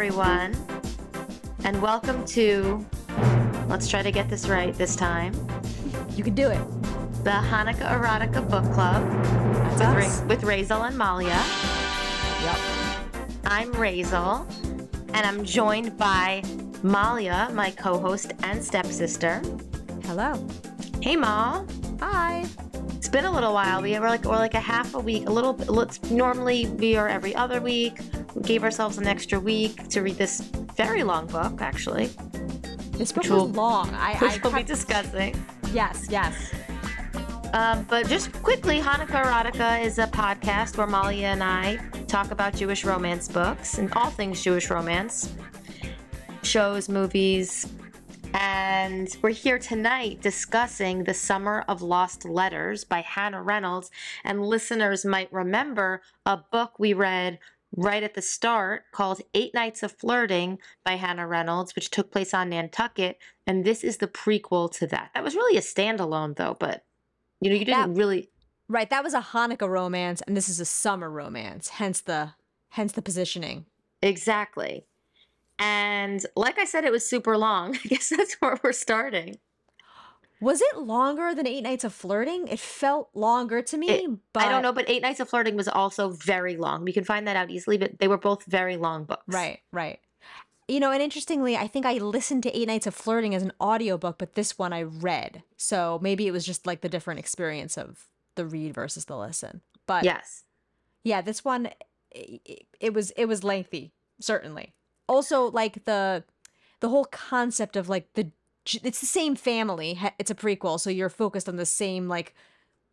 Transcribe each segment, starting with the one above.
Everyone, and welcome to, let's try to get this right this time, You can do it. the Hanukkah Erotica Book Club That's with. Ra- with Raizel and Malya. Yep. I'm Raizel, and I'm joined by Malya, my co host and stepsister. Hello. Hey, Ma. Hi. It's been a little while. We were like we're like a half a week, a little. bit- Let's normally we are every other week. We gave ourselves an extra week to read this very long book, actually, This book was long. I, I which we'll be discussing. yes, yes. Um, but just quickly, Hanukkah Erotica is a podcast where Malya and I talk about Jewish romance books and all things Jewish romance, shows, movies. And we're here tonight discussing The Summer of Lost Letters by Hannah Reynolds. And listeners might remember a book we read right at the start called Eight Nights of Flirting by Hannah Reynolds, which took place on Nantucket. And this is the prequel to that. That was really a standalone, though, but you know, you didn't That- really. Right, that was a Hanukkah romance, and this is a summer romance. Hence the hence the positioning. Exactly. And like I said, it was super long. I guess that's where we're starting. Was it longer than Eight Nights of Flirting? It felt longer to me, It- but I don't know, but Eight Nights of Flirting was also very long. We can find that out easily, but they were both very long books. Right, right. You know, and interestingly, I think I listened to Eight Nights of Flirting as an audiobook, but this one I read. So maybe it was just like the different experience of the read versus the listen. But Yes. yeah this one i- i- it was it was lengthy certainly also like the the whole concept of like the it's the same family it's a prequel so you're focused on the same like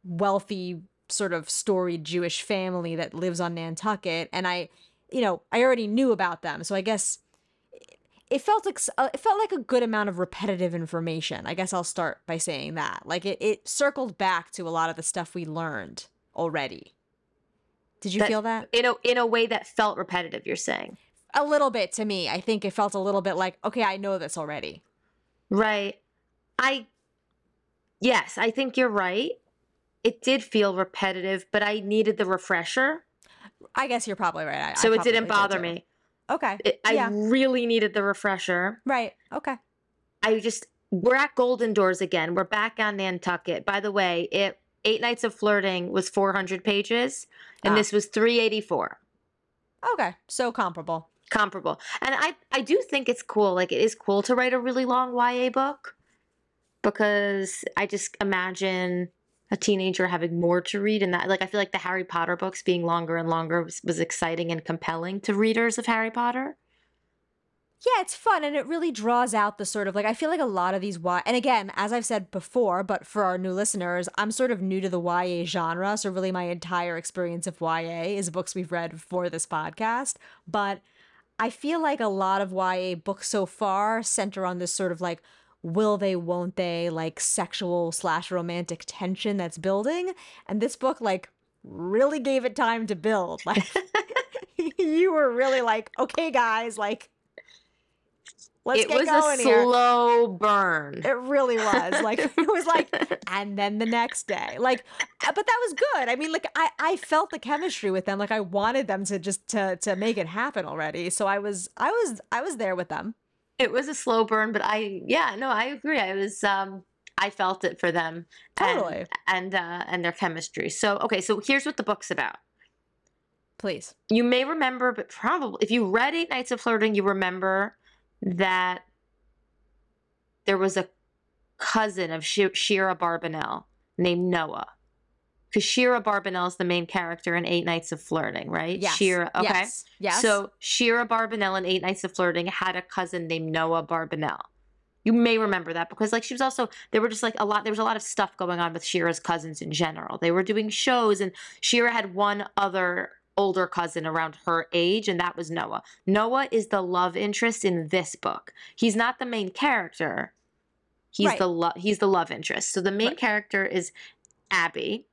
wealthy sort of storied jewish family that lives on nantucket and i you know i already knew about them so i guess it- felt like uh, it felt like a good amount of repetitive information i guess i'll start by saying that like it, it circled back to a lot of the stuff we learned already did you That- feel that? In a in a way that felt repetitive, you're saying. A little bit to me. I think it felt a little bit like, okay, I know this already. Right. I Yes, I think you're right. It did feel repetitive, but I needed the refresher. I guess you're probably right. I, I So it didn't bother too. me. Okay. It, I Yeah. really needed the refresher. Right. Okay. I just we're at Golden Doors again. We're back on Nantucket. By the way, it Eight Nights of Flirting was 400 pages, and Ah. this was 384. Okay. So comparable. Comparable. And I I do think it's cool. Like it is cool to write a really long YA book because I just imagine a teenager having more to read and that like I feel like the Harry Potter books being longer and longer was, was exciting and compelling to readers of Harry Potter. Yeah, it's fun and it really draws out the sort of like I feel like a lot of these Y and again, as I've said before, but for our new listeners, I'm sort of new to the YA genre, so really my entire experience of YA is books we've read for this podcast, but I feel like a lot of YA books so far center on this sort of like will they won't they like sexual slash romantic tension that's building. And this book like really gave it time to build. Like you were really like okay guys like let's it get was going a here slow burn. it really was like it was like and then the next day like uh, but that was good i mean like i i felt the chemistry with them like i wanted them to just to to make it happen already so i was i was i was there with them It was a slow burn, but I yeah, no, I agree. I was um I felt it for them. and- Totally. And uh and their chemistry. So okay, so here's what the book's about. please You may remember, but probably if you read Eight Nights of Flirting, you remember that there was a cousin of Sh- Shira Barbanel named Noah. Because Shira Barbanel is the main character in Eight Nights of Flirting, right? yes Shira, okay. yes yes So Shira Barbanel in Eight Nights of Flirting had a cousin named Noah Barbanel. You may remember that because like she was also there were just like a lot there was a lot of stuff going on with Shira's cousins in general. They were doing shows and Shira had one other older cousin around her age and that was Noah. Noah is the love interest in this book. He's not the main character. He's Right. the lo- he's the love interest. So the main Right. character is Abby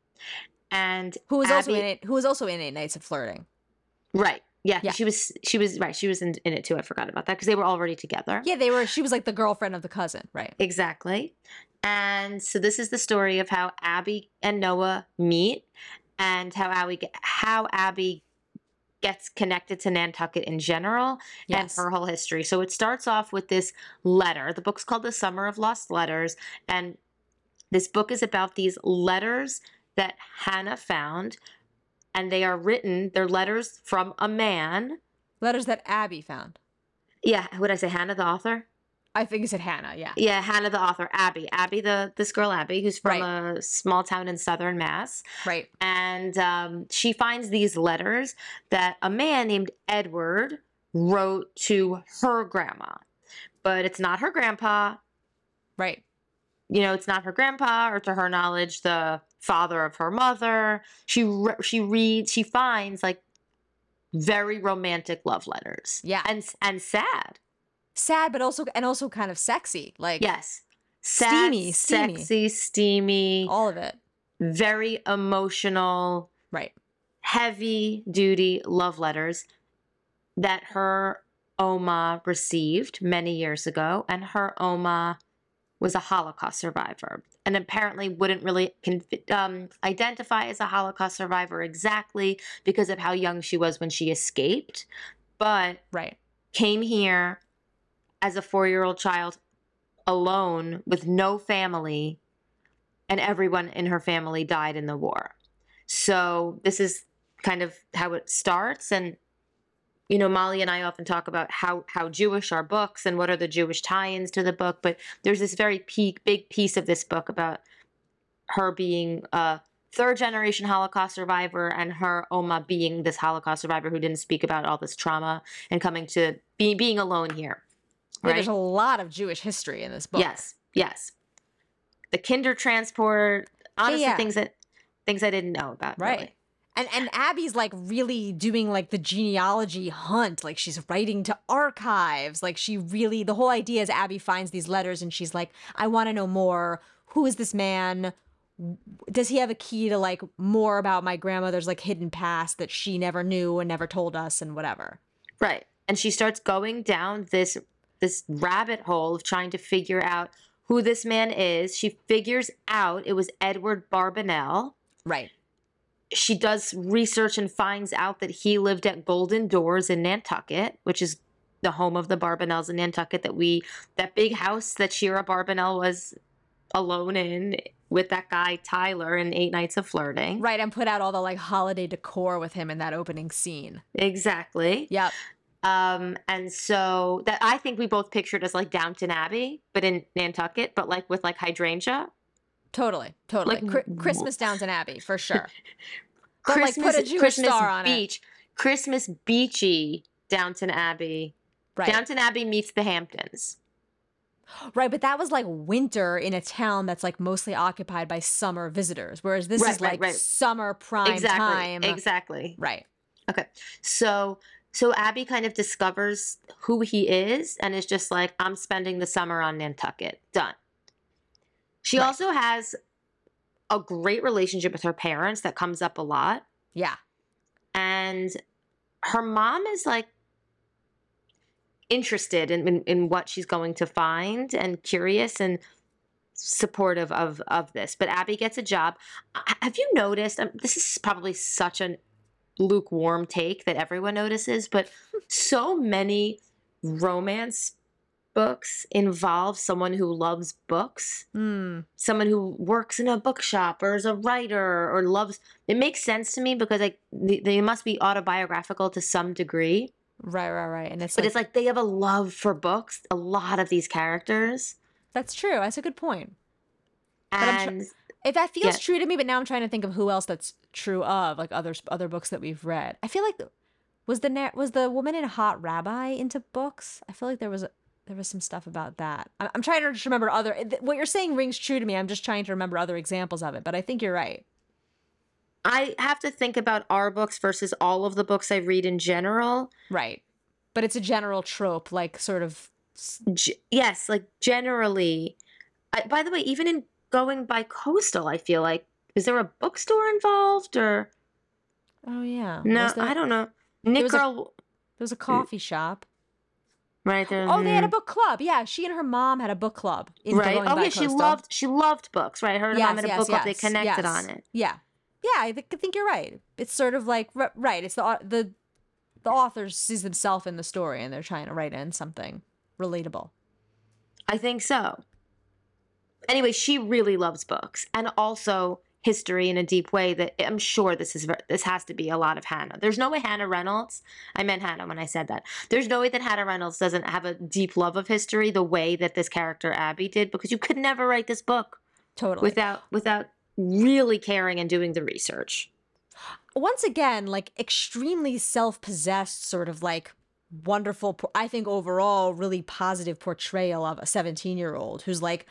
and who was also in it who was also in eight nights of flirting Right. Yeah, Yeah. she was. She was right. She was in, in it too. I forgot about that because they were already together. yeah they were she was like the girlfriend of the cousin right Exactly. And so this is the story of how Abby and Noah meet, and how Abby how Abby gets connected to Nantucket in general Yes. and her whole history. So it starts off with this letter. The book's called The Summer of Lost Letters. And this book is about these letters that Hannah found. And they are written, they're letters from a man. Letters that Abby found. Yeah, would I say Hannah, the author? I think it said Hannah. Yeah. Yeah, Hannah, the author. Abby. Abby, the this girl, Abby, who's from Right. a small town in southern Mass. Right. and um, she finds these letters that a man named Edward wrote to her grandma, but it's not her grandpa. Right. You know, it's not her grandpa, or to her knowledge, the father of her mother. She re- she reads, she finds like very romantic love letters. Yeah. and and sad. Sad, but also and also kind of sexy. Like Yes, sad, Steamy, steamy. sexy, steamy, all of it. very emotional. Right. heavy duty love letters that her Oma received many years ago. And her Oma was a Holocaust survivor and apparently wouldn't really con- um, identify as a Holocaust survivor exactly because of how young she was when she escaped, but Right. came here as a four year old child alone with no family, and everyone in her family died in the war. So, this is kind of how it starts. And, you know, Molly and I often talk about how, how Jewish are books and what are the Jewish tie ins to the book. But there's this very peak, big piece of this book about her being a third generation Holocaust survivor and her Oma being this Holocaust survivor who didn't speak about all this trauma and coming to be, being alone here. Right? there's a lot of Jewish history in this book. Yes, yes. The Kindertransport, honestly, yeah. things that things I didn't know about. Right. really. And and Abby's like really doing like the genealogy hunt. Like she's writing to archives. Like she really the whole idea is Abby finds these letters and she's like, I want to know more. Who is this man? Does he have a key to like more about my grandmother's like hidden past that she never knew and never told us and whatever? Right. And she starts going down this this rabbit hole of trying to figure out who this man is. She figures out it was Edward Barbanel. Right. She does research and finds out that he lived at Golden Doors in Nantucket, which is the home of the Barbanels in Nantucket that we that big house that Shira Barbanel was alone in with that guy Tyler in Eight Nights of Flirting. Right. And put out all the like holiday decor with him in that opening scene. Exactly. Yep. Um, and so that I think we both pictured as like Downton Abbey, but in Nantucket, but like with like hydrangea. Totally. Totally. Like, w- Christmas Downton Abbey for sure. But, like, Christmas, put a Jewish Christmas star on it. Beach, Christmas beachy Downton Abbey. Right. Downton Abbey meets the Hamptons. Right, but that was like winter in a town that's like mostly occupied by summer visitors, whereas this Right, is right, like right. summer prime exactly. time. Exactly. Right. Okay. So so Abby kind of discovers who he is and is just like, I'm spending the summer on Nantucket. Done. She Right. also has a great relationship with her parents that comes up a lot. Yeah. and her mom is like interested in, in, in what she's going to find and curious and supportive of of this but abby gets a job have you noticed um, this is probably such a lukewarm take that everyone notices but so many romance books involve someone who loves books Hmm. someone who works in a bookshop or is a writer or loves it makes sense to me because like they, they must be autobiographical to some degree Right, right, right. And it's but like, it's like they have a love for books a lot of these characters that's true. That's a good point. I'm tr- and If that feels Yeah. true to me, but now I'm trying to think of who else that's true of, like other other books that we've read. I feel like was the was the woman in Hot Rabbi into books? I feel like there was a, there was some stuff about that. I'm, trying to just remember other. What you're saying rings true to me. I'm just trying to remember other examples of it, but I think you're right. i have to think about our books versus all of the books i read in general Right. But it's a general trope, like sort of. G- yes like generally I, by the way even in going bicoastal i feel like is there a bookstore involved or Oh yeah. no there, i don't know nick a- girl There was a coffee shop. right there Oh, they had a book club. Yeah, she and her mom had a book club. In right oh yeah she loved she loved books right her and her mom had a yes, book club they connected yes. on it Yeah, yeah. I think, I think you're right. It's sort of like r- right. It's the the the author sees himself in the story and they're trying to write in something relatable. I think so. Anyway, she really loves books and also history in a deep way that I'm sure this is this has to be a lot of Hannah. There's no way Hannah Reynolds, I meant Hannah when I said that. There's no way that Hannah Reynolds doesn't have a deep love of history the way that this character Abby did because you could never write this book Totally. without without really caring and doing the research. once again, like extremely self possessed, sort of like wonderful, I think overall, really positive portrayal of a 17 year old who's like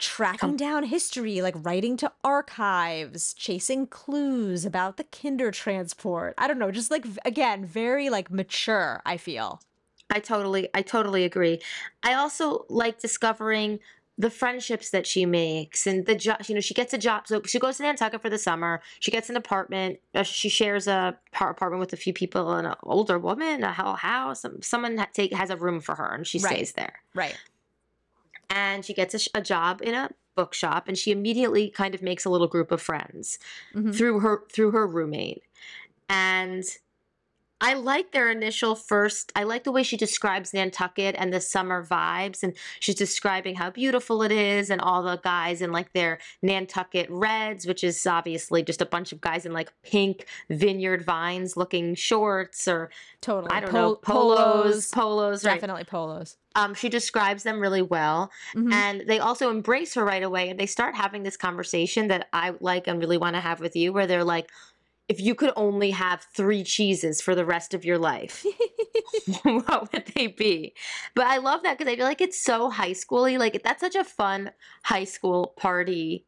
tracking down history, like writing to archives, chasing clues about the Kindertransport. I don't know, just like, again, very like mature, I feel. I totally I totally agree. I also like discovering the friendships that she makes and the job you know she gets a job so she goes to nantucket for the summer she gets an apartment uh, she shares a par- apartment with a few people and an older woman a house someone take has a room for her and she Right. stays there Right. And she gets a, sh- a job in a bookshop and she immediately kind of makes a little group of friends Mhm. through her through her roommate and I like their initial first. I like the way she describes Nantucket and the summer vibes, and she's describing how beautiful it is, and all the guys in like their Nantucket reds, which is obviously just a bunch of guys in like pink vineyard vines looking shorts, or Totally. I don't Pol- know polos, polos, right? Definitely polos. Um, she describes them really well, Mhm. and they also embrace her right away, and they start having this conversation that I like and really want to have with you, where they're like if you could only have three cheeses for the rest of your life, what would they be? But I love that because I feel like it's so high schooly. Like that's such a fun high school party,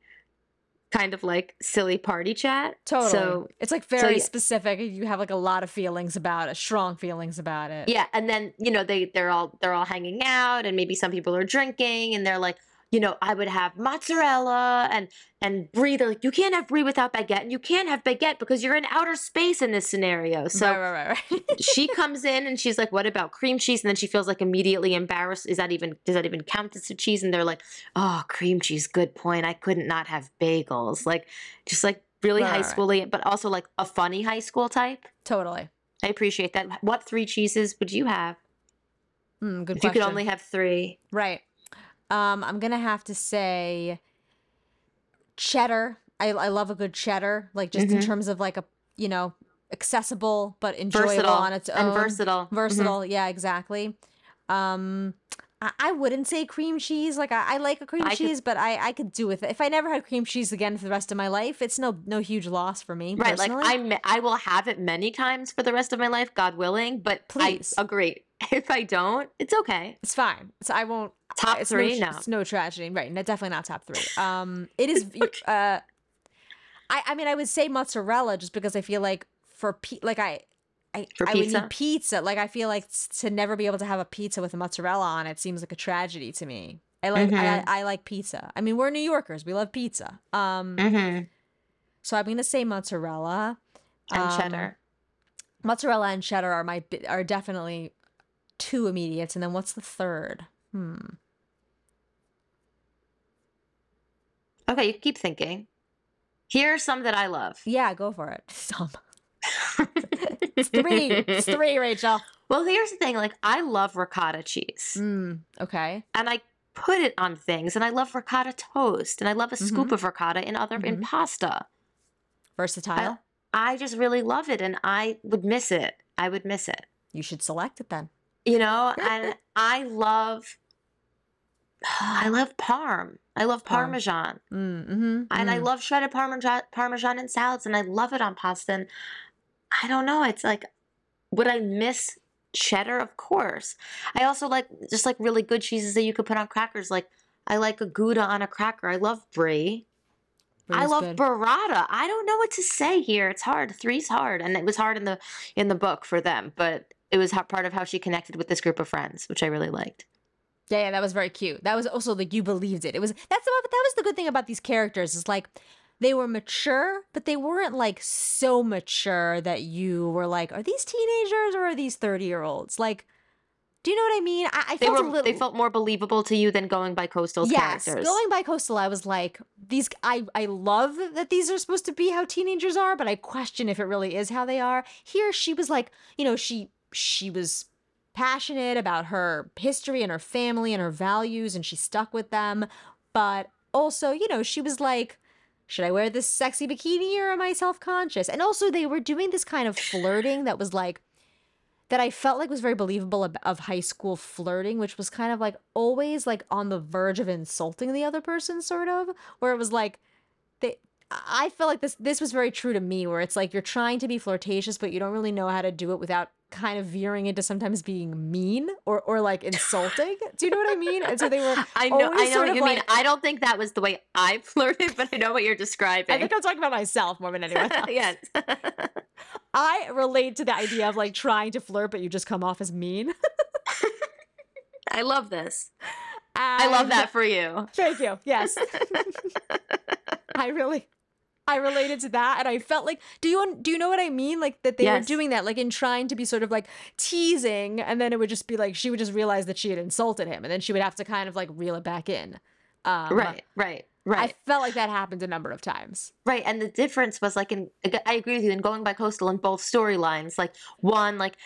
kind of like silly party chat. Totally. So it's like very yeah. specific. You have like a lot of feelings about it, strong feelings about it. yeah, and then you know they they're all they're all hanging out, and maybe some people are drinking, and they're like. You know, I would have mozzarella and and brie. They're like, you can't have brie without baguette, and you can't have baguette because you're in outer space in this scenario. So right, right, right, she comes in and she's like, "What about cream cheese?" And then she feels like immediately embarrassed. Is that even does that even count as a cheese? And they're like, "Oh, cream cheese. Good point. I couldn't not have bagels." Like, just like really high schooly, but also like a funny high school type. totally. I appreciate that. What three cheeses would you have Mm, good if you could only have three? Right. Um, I'm gonna have to say cheddar. I I love a good cheddar, like just in Mhm. terms of like a you know accessible but enjoyable Versatile on its own. and versatile. Versatile, yeah, exactly. Um, I, I wouldn't say cream cheese. Like I, I like a cream I could- cheese, but I I could do with it. If I never had cream cheese again for the rest of my life, it's no no huge loss for me. Right, like. I I will have it many times for the rest of my life, God willing. But Please. I agree. If I don't, it's okay. It's fine. So I won't. Top it's three, no, no. It's no tragedy, right? No, definitely not top three. Um, it is. Uh, I I mean, I would say mozzarella just because I feel like for pe- like I. I, I would need pizza. Like I feel like to never be able to have a pizza with a mozzarella on it seems like a tragedy to me. I like Mhm. I, I like pizza. I mean, we're New Yorkers. We love pizza. Um, Mm-hmm. so I'm gonna say mozzarella. And Um, cheddar. Mozzarella and cheddar are my are definitely two immediates, and then what's the third? Hmm. Okay, you keep thinking. Here are some that I love. Yeah, go for it. Some. It's three. It's three, Rachel. Well, here's the thing. Like, I love ricotta cheese, Mm, okay. and I put it on things, and I love ricotta toast, and I love a scoop Mhm. of ricotta in other in Mhm. pasta. Versatile. I just really love it, and I would miss it. I would miss it. you should select it then. You know, and I love. I love parm. I love parmesan. Mm, mm-hmm, and I love shredded parmesan parmesan in salads, and I love it on pasta. And I don't know, it's like, would I miss cheddar? Of course. I also like just like really good cheeses that you could put on crackers. Like I like a Gouda on a cracker. I love brie. I love good. burrata. I don't know what to say here. It's hard. Three's hard, and it was hard in the in the book for them, but it was ho- part of how she connected with this group of friends, which I really liked. Yeah, yeah, that was very cute. That was also like you believed it. It was that's the that was the good thing about these characters is like they were mature, but they weren't like so mature that you were like, are these teenagers or are these 30 year olds? Like Do you know what I mean? I, I They felt were a little. they felt more believable to you than going bicoastal yes, characters. going bicoastal, I was like, these. I I love that these are supposed to be how teenagers are, but I question if it really is how they are. Here, she was like, you know, she she was passionate about her history and her family and her values, and she stuck with them. But also, you know, she was like, should I wear this sexy bikini or am I self conscious? And also, they were doing this kind of flirting that was like that I felt like was very believable of, of high school flirting, which was kind of like always like on the verge of insulting the other person, sort of, where it was like they. I felt like this this was very true to me, where it's like you're trying to be flirtatious, but you don't really know how to do it without kind of veering into sometimes being mean or or like insulting. do you know what I mean? And so they were. I know, I know what you mean. I don't think that was the way I flirted, but I know what you're describing. I think I'm talking about myself more than anyone else. yes. I relate to the idea of like trying to flirt, but you just come off as mean. I love this. I love that for you. Thank you. Yes. I really I related to that and I felt like do you do you know what I mean like that they Yes. were doing that like in trying to be sort of like teasing and then it would just be like she would just realize that she had insulted him and then she would have to kind of like reel it back in. Um Right, right, right. I felt like that happened a number of times. Right, and the difference was like in I agree with you in going bicoastal in both storylines. Like one, like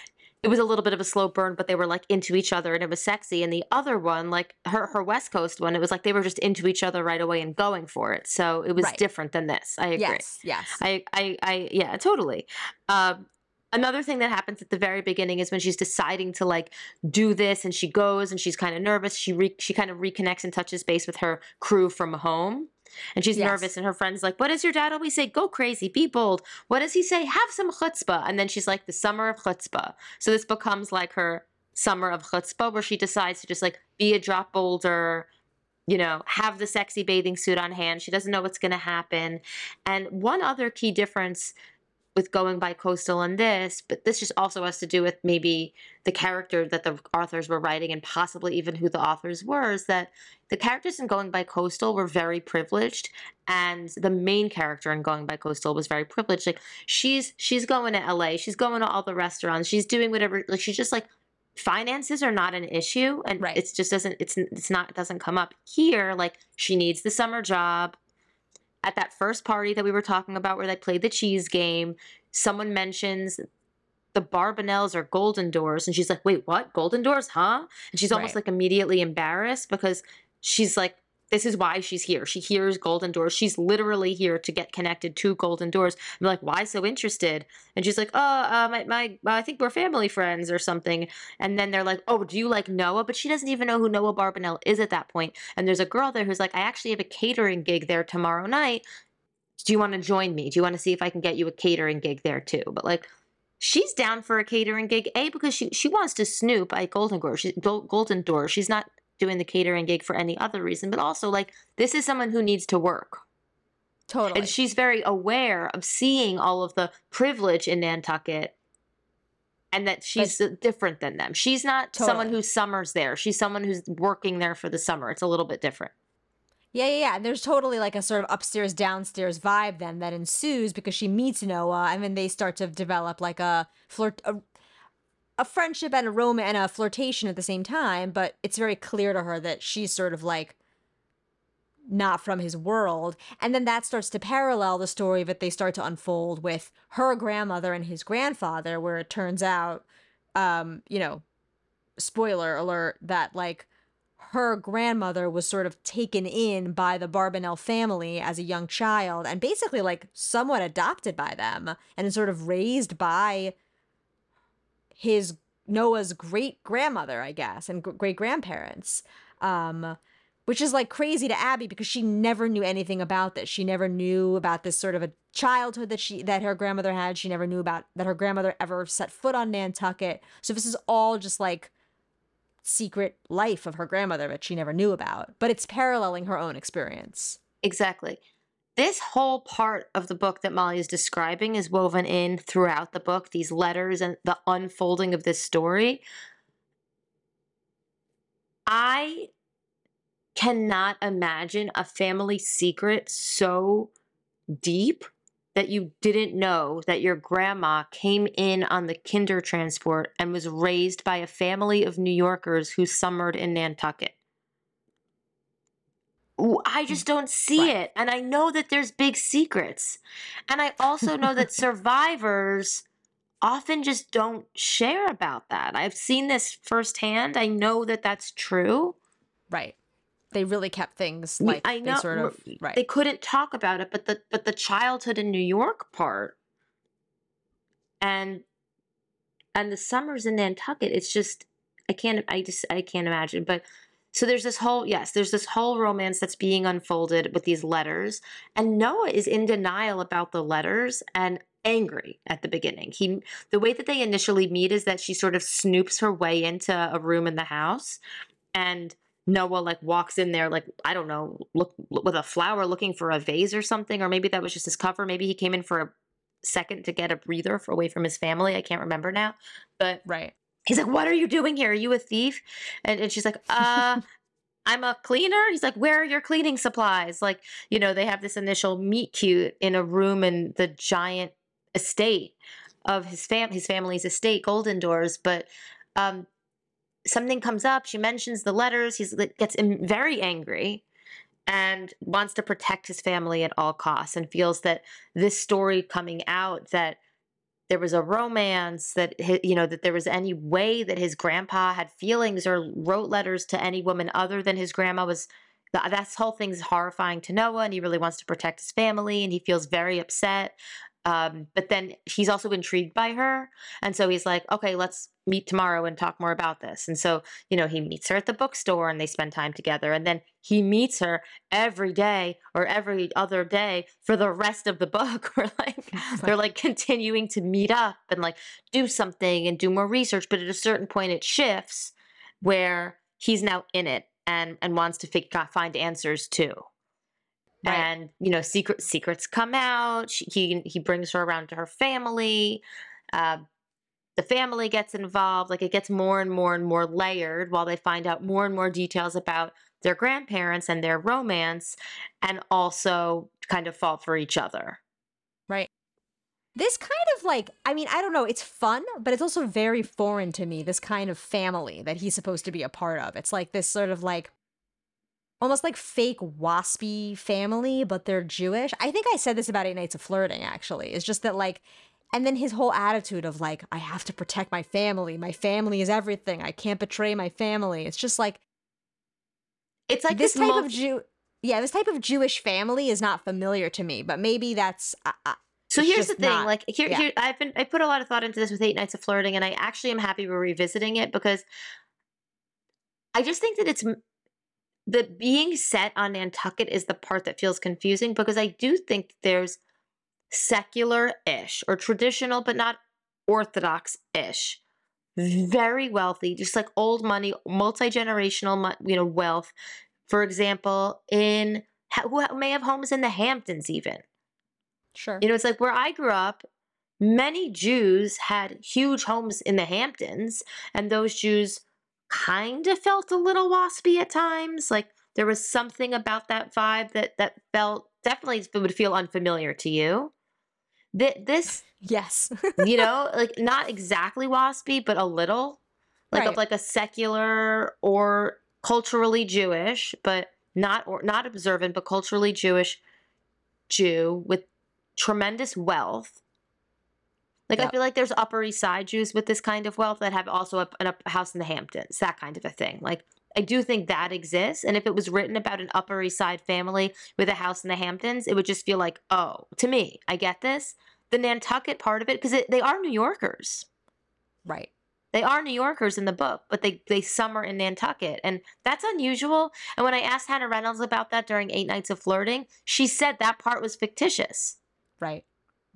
it was a little bit of a slow burn, but they were like into each other and it was sexy. And the other one, like her her West Coast one, it was like they were just into each other right away and going for it. So it was Right. different than this. I agree. Yes, yes. I, I, I, yeah, totally. Um, another thing that happens at the very beginning is when she's deciding to like do this, and she goes and she's kind of nervous. She re- she kind of reconnects and touches base with her crew from home, and she's Yes. nervous. And her friend's like, "What does your dad always say? Go crazy, be bold. What does he say? Have some chutzpah." And then she's like, "The summer of chutzpah." So this becomes like her summer of chutzpah, where she decides to just like be a drop bolder. You know, have the sexy bathing suit on hand. She doesn't know what's going to happen. And one other key difference with going bicoastal and this, but this just also has to do with maybe the character that the authors were writing and possibly even who the authors were, is that the characters in Going Bicoastal were very privileged, and the main character in Going Bicoastal was very privileged. Like she's she's going to LA, she's going to all the restaurants, she's doing whatever. Like she's just like finances are not an issue, and Right. it's just doesn't it's it's not it doesn't come up here. Like she needs the summer job at that first party that we were talking about where they played the cheese game, someone mentions the Barbanels are golden doors. And she's like, wait, what? Golden doors, huh? And she's almost Right. like immediately embarrassed because she's like, this is why she's here. She hears golden doors. She's literally here to get connected to golden doors. I'm like, why so interested? And she's like, oh, uh, my, my, I think we're family friends or something. And then they're like, oh, do you like Noah? But she doesn't even know who Noah Barbanel is at that point. And there's a girl there who's like, I actually have a catering gig there tomorrow night. Do you want to join me? Do you want to see if I can get you a catering gig there too? But like, she's down for a catering gig. A because she she wants to snoop at Golden Door. She Golden Door. She's not doing the catering gig for any other reason. But also like, this is someone who needs to work. Totally. And she's very aware of seeing all of the privilege in Nantucket and that she's different than them. She's not someone who summers there. She's someone who's working there for the summer. It's a little bit different. Yeah, yeah, yeah. And there's totally like a sort of upstairs downstairs vibe then that ensues because she meets Noah and then they start to develop like a flirt a, a friendship and a rom and a flirtation at the same time, but it's very clear to her that she's sort of like not from his world. And then that starts to parallel the story that they start to unfold with her grandmother and his grandfather, where it turns out, um, you know, spoiler alert, that like her grandmother was sort of taken in by the Barbanel family as a young child and basically like somewhat adopted by them and sort of raised by his Noah's great grandmother, I guess, and great grandparents. Um, which is like crazy to Abby because she never knew anything about this. She never knew about this sort of a childhood that she that her grandmother had. She never knew about that her grandmother ever set foot on Nantucket. So this is all just like secret life of her grandmother that she never knew about, but it's paralleling her own experience. Exactly. This whole part of the book that Molly is describing is woven in throughout the book, these letters and the unfolding of this story. I cannot imagine a family secret so deep that you didn't know that your grandma came in on the Kindertransport and was raised by a family of New Yorkers who summered in Nantucket. I just mm, don't see right. it. And I know that there's big secrets. And I also know that survivors often just don't share about that. I've seen this firsthand. I know that that's true. Right they really kept things like I know, they sort of right. They couldn't talk about it, but the but the childhood in New York part and and the summers in Nantucket, it's just I can't I just I can't imagine. But so there's this whole yes, there's this whole romance that's being unfolded with these letters, and Noah is in denial about the letters and angry at the beginning. He the way that they initially meet is that she sort of snoops her way into a room in the house and Noah like walks in there like I don't know, look with a flower looking for a vase or something, or maybe that was just his cover. Maybe he came in for a second to get a breather for, away from his family. I can't remember now, but right. He's like, "What are you doing here? Are you a thief?" And, and she's like, "Uh." I'm a cleaner. He's like, Where are your cleaning supplies? Like, you know, they have this initial meet cute in a room in the giant estate of his fam his family's estate, Golden Doors. But um, something comes up. She mentions the letters. He gets very angry and wants to protect his family at all costs and feels that this story coming out that there was a romance that you know that there was any way that his grandpa had feelings or wrote letters to any woman other than his grandma was that whole thing's horrifying to Noah and he really wants to protect his family and he feels very upset um, but then he's also intrigued by her. And so he's like, okay, let's meet tomorrow and talk more about this. And so, you know, he meets her at the bookstore and they spend time together. And then he meets her every day or every other day for the rest of the book. Where like they're like continuing to meet up and like do something and do more research. But at a certain point, it shifts where he's now in it and and wants to find answers too. Right. And you know, secret secrets come out. She, he he brings her around to her family. Uh, the family gets involved. Like it gets more and more and more layered while they find out more and more details about their grandparents and their romance, and also kind of fall for each other. Right. This kind of like, I mean, I don't know, it's fun, but it's also very foreign to me, this kind of family that he's supposed to be a part of. It's like this sort of like almost like fake waspy family, but they're Jewish. I think I said this about Eight Nights of Flirting, actually. It's just that, like, and then his whole attitude of, like, I have to protect my family. My family is everything. I can't betray my family. It's just like, it's like this, type of Jew. Yeah, this type of Jewish family is not familiar to me, but maybe that's. Uh, uh so here's the thing, not, like here, yeah. here, I've been I put a lot of thought into this with Eight Nights of Flirting, and I actually am happy we're revisiting it because I just think that it's the being set on Nantucket is the part that feels confusing because I do think there's secular ish or traditional, but not orthodox ish. Very wealthy, just like old money, multi generational, you know, wealth. For example, in who may have homes in the Hamptons, even. Sure. You know, it's like where I grew up. Many Jews had huge homes in the Hamptons, and those Jews kind of felt a little waspy at times. Like there was something about that vibe that that felt definitely would feel unfamiliar to you. This, yes, you know, like not exactly waspy, but a little, like right. of like a secular or culturally Jewish, but not or not observant, but culturally Jewish Jew with tremendous wealth like yep. I feel like there's Upper East Side Jews with this kind of wealth that have also a, a house in the Hamptons, that kind of a thing. Like I do think that exists, and if it was written about an Upper East Side family with a house in the Hamptons, it would just feel like, oh, to me, I get this. The Nantucket part of it, because they are New Yorkers, right? They are New Yorkers in the book, but they they summer in Nantucket, and that's unusual. And when I asked Hannah Reynolds about that during Eight Nights of Flirting, she said that part was fictitious. Right.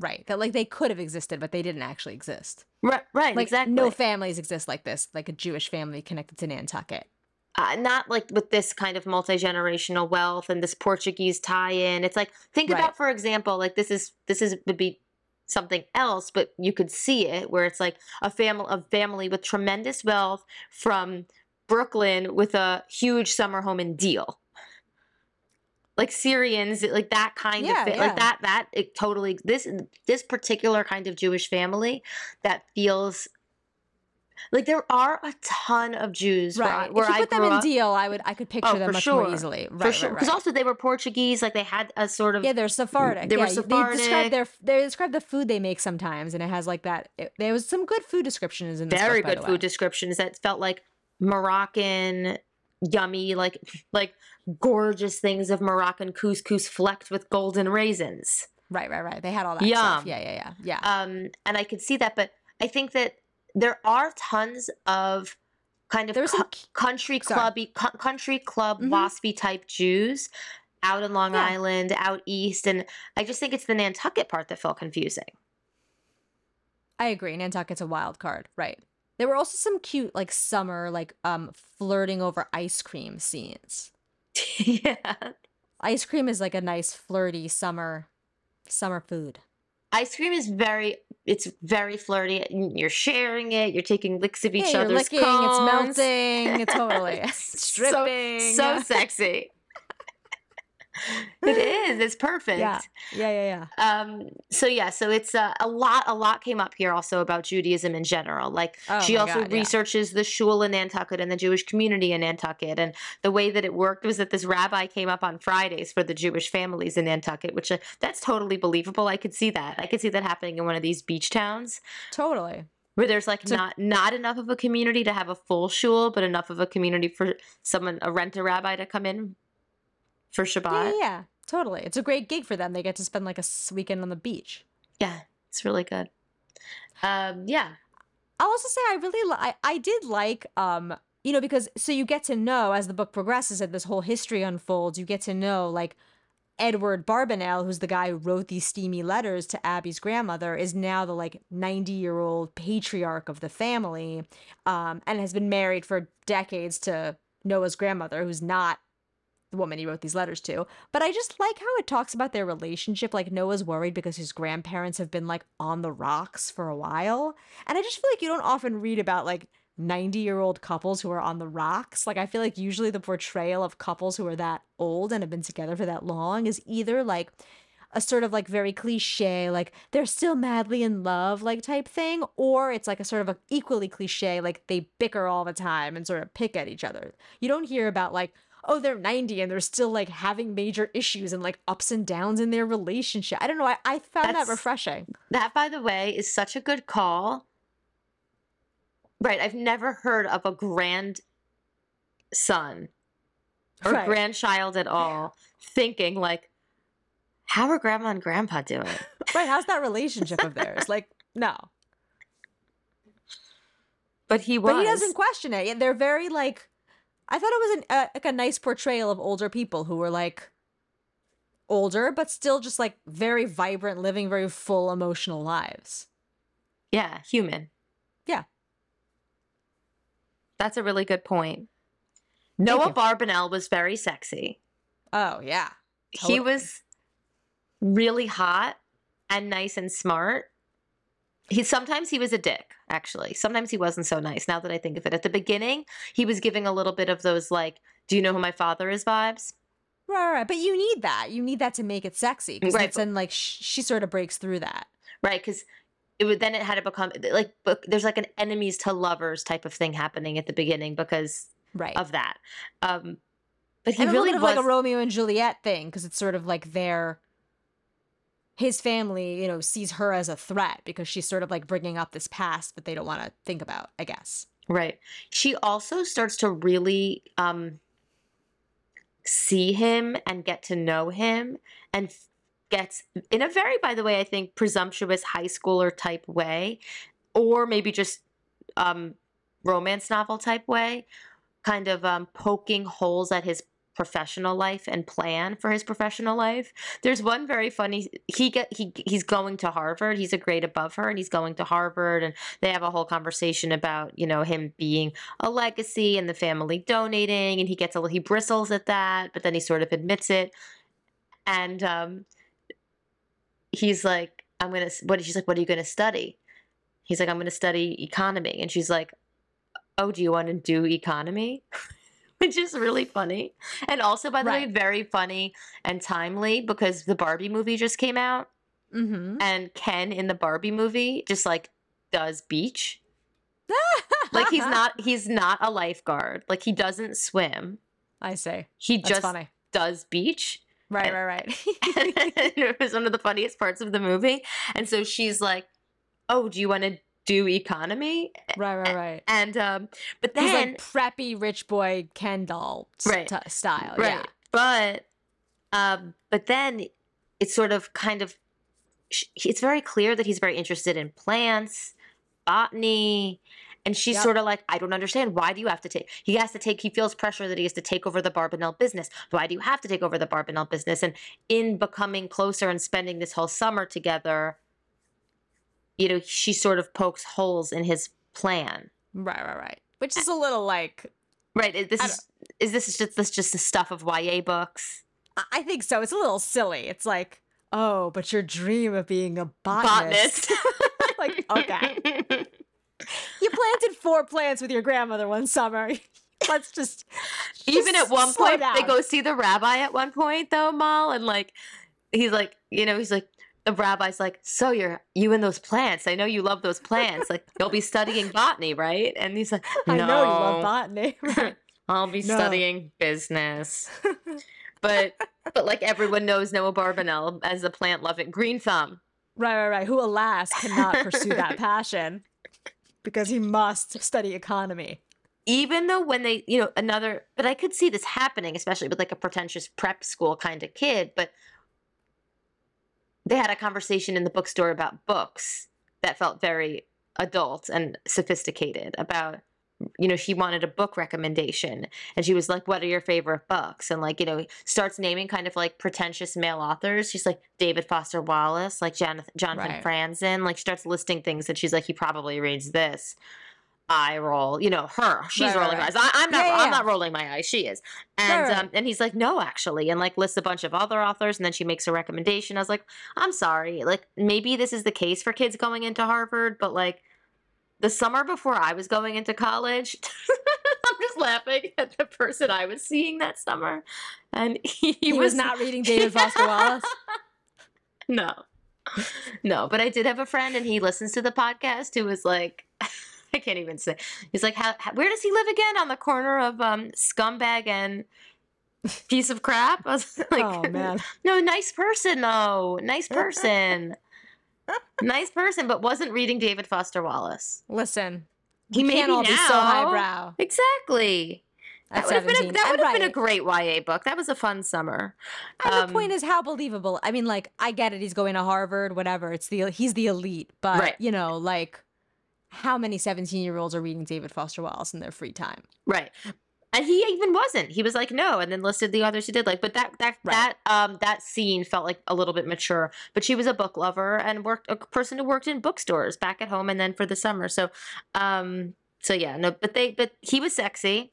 Right. That like they could have existed, but they didn't actually exist. Right. Right. Like, exactly. No families exist like this, like a Jewish family connected to Nantucket. Uh, not like with this kind of multi generational wealth and this Portuguese tie-in. It's like think right. about, for example, like this is this is would be something else, but you could see it where it's like a family a family with tremendous wealth from Brooklyn with a huge summer home in Deal like Syrians, like that kind Yeah, of thing, yeah. like that. That it totally this this particular kind of Jewish family that feels like there are a ton of Jews Right. where if you I put them in up. deal, I would I could picture Oh, them much sure. more easily. Right, for sure, because right. also they were Portuguese, like they had a sort of Yeah, they're Sephardic. They were yeah, They Sephardic. describe their they describe the food they make sometimes, and it has like that. It, there was some good food descriptions in this very book, good food descriptions that felt like Moroccan, yummy, like like gorgeous things of Moroccan couscous flecked with golden raisins. Right, right, right. They had all that Yum. stuff. Yeah, yeah, yeah, yeah. Um, and I could see that, but I think that there are tons of kind of There was cu- some country clubby, cu- country club Mhm. waspy type Jews out in Long Yeah. Island, out east, and I just think it's the Nantucket part that felt confusing. I agree. Nantucket's a wild card. Right. There were also some cute like summer like um flirting over ice cream scenes. yeah. Ice cream is like a nice flirty summer summer food. Ice cream is very it's very flirty. You're sharing it, you're taking licks of each yeah, you're other's licking, cones. it's melting, it's totally So- stripping. So, sexy. it is. It's perfect. Yeah. Yeah, yeah, yeah. Um, so yeah, so it's uh, a lot. A lot came up here also about Judaism in general. Like Oh she also God, yeah. researches the shul in Nantucket and the Jewish community in Nantucket. And the way that it worked was that this rabbi came up on Fridays for the Jewish families in Nantucket, which uh, that's totally believable. I could see that. I could see that happening in one of these beach towns Totally. where there's like So- not not enough of a community to have a full shul, but enough of a community for someone a rent a rabbi to come in for Shabbat. yeah, yeah. Totally. It's a great gig for them. They get to spend like a weekend on the beach. Yeah, it's really good. Um, yeah. I'll also say I really li- I, I did like um you know because so you get to know as the book progresses and this whole history unfolds you get to know like Edward Barbanel who's the guy who wrote these steamy letters to Abby's grandmother is now the like 90 year old patriarch of the family um and has been married for decades to Noah's grandmother who's not the woman he wrote these letters to. But I just like how it talks about their relationship. Like Noah's worried because his grandparents have been like on the rocks for a while. And I just feel like you don't often read about like 90 year old couples who are on the rocks. Like I feel like usually the portrayal of couples who are that old and have been together for that long is either like a sort of like very cliche, like they're still madly in love, like type thing, or it's like a sort of a equally cliche, like they bicker all the time and sort of pick at each other. You don't hear about like, oh, they're 90 and they're still like having major issues and like ups and downs in their relationship. I don't know. I, I found that refreshing. That, by the way, is such a good call. Right. I've never heard of a grandson or Right. grandchild at all thinking, like, how are grandma and grandpa doing? Right. How's that relationship of theirs? Like, no. But he was. But he doesn't question it. They're very like, I thought it was an, uh, like a nice portrayal of older people who were like older, but still just like very vibrant, living very full emotional lives. Yeah, human. Yeah. That's a really good point. Noah you. Barbanel was very sexy. Oh yeah. He was really hot and nice and smart. He sometimes he was a dick, actually. Sometimes he wasn't so nice. Now that I think of it, at the beginning, he was giving a little bit of those like, "Do you know who my father is?" vibes. Right, right. But you need that. You need that to make it sexy because Right, then like sh- she sort of breaks through that. right? Because it would then it had to become like there's like an enemies to lovers type of thing happening at the beginning because Right. of that. Um, but he and really was of like a Romeo and Juliet thing because it's sort of like their his family, you know, sees her as a threat because she's sort of like bringing up this past that they don't want to think about. I guess. right. She also starts to really um, see him and get to know him and gets in a very by the way I think presumptuous high schooler type way or maybe just um, romance novel type way kind of um, poking holes at his professional life and plan for his professional life. There's one very funny he get he he's going to Harvard. He's a grade above her and he's going to Harvard and they have a whole conversation about, you know, him being a legacy and the family donating and he gets a he bristles at that, but then he sort of admits it. And um he's like I'm going to what she's like what are you going to study? He's like I'm going to study economy and she's like oh, do you want to do economy? which is really funny. And also, by the way, very funny and timely because the Barbie movie just came out, Mm-hmm. and Ken in the Barbie movie just like does beach. Like he's not he's not a lifeguard. Like he doesn't swim. I say. He That's just funny. does beach. Right, right, right. and it was one of the funniest parts of the movie. And so she's like, "Oh, do you want to do economy?" right, right, right. And um, but He's then like preppy rich boy Kendall Right. st- style. right, Yeah. but um, but then it's sort of kind of it's very clear that he's very interested in plants, botany. And she's Yep. sort of like, I don't understand. Why do you have to take? He has to take. He feels pressure that he has to take over the Barbanel business. Why do you have to take over the Barbanel business? And in becoming closer and spending this whole summer together, you know, she sort of pokes holes in his plan. Right, right, right. Which is a little like Right? is- This is is this just this just the stuff of YA books? I- think so. It's a little silly. It's like, oh, but your dream of being a botanist. like, okay. You planted four plants with your grandmother one summer. Let's just Even at one point, they go see the rabbi at one point, though, Mal, and like, he's like, you know, he's like, the rabbi's like, so you're you and those plants. I know you love those plants. Like, you'll be studying botany, right? And he's like, no, I know you love botany. Right. I'll be No. studying business. but but like everyone knows Noah Barbanel as a plant loving green thumb. right, right, right. Who, alas, cannot pursue that passion because he must study economy. even though when they you know another but i could see this happening especially with like a pretentious prep school kind of kid but they had a conversation in the bookstore about books that felt very adult and sophisticated about you know she wanted a book recommendation and she was like what are your favorite books? And like you know starts naming kind of like pretentious male authors. She's like david foster wallace like jonathan jonathan Right. franzen like she starts listing things that she's like he probably reads this eye roll you know her she's Right, right, rolling her eyes. I, i'm not Yeah, yeah, i'm not rolling my eyes she is. And right. um and he's like no actually and like lists a bunch of other authors and then she makes a recommendation. I was like i'm sorry like maybe this is the case for kids going into harvard but like the summer before i was going into college i'm just laughing at the person i was seeing that summer and he, He, was, not reading David Foster Wallace. no. No but i did have a friend and he listens to the podcast who was like i can't even say he's like how, how- where does he live again on the corner of um scumbag and piece of crap i was like oh, man. no nice person though nice person nice person but wasn't reading david foster wallace Listen, he may can't be so now. highbrow. exactly At that would have been, a, that would have been a great YA book. That was a fun summer. And Um, the point is how believable. I mean, like, I get it. He's going to Harvard, whatever. It's the he's the elite, but Right. you know, like, how many seventeen-year-olds are reading David Foster Wallace in their free time? Right. And he even wasn't. He was like, no, and then listed the others who did. Like, but that that Right. that um that scene felt like a little bit mature. But she was a book lover and worked a person who worked in bookstores back at home and then for the summer. So um so yeah, no, but they but he was sexy,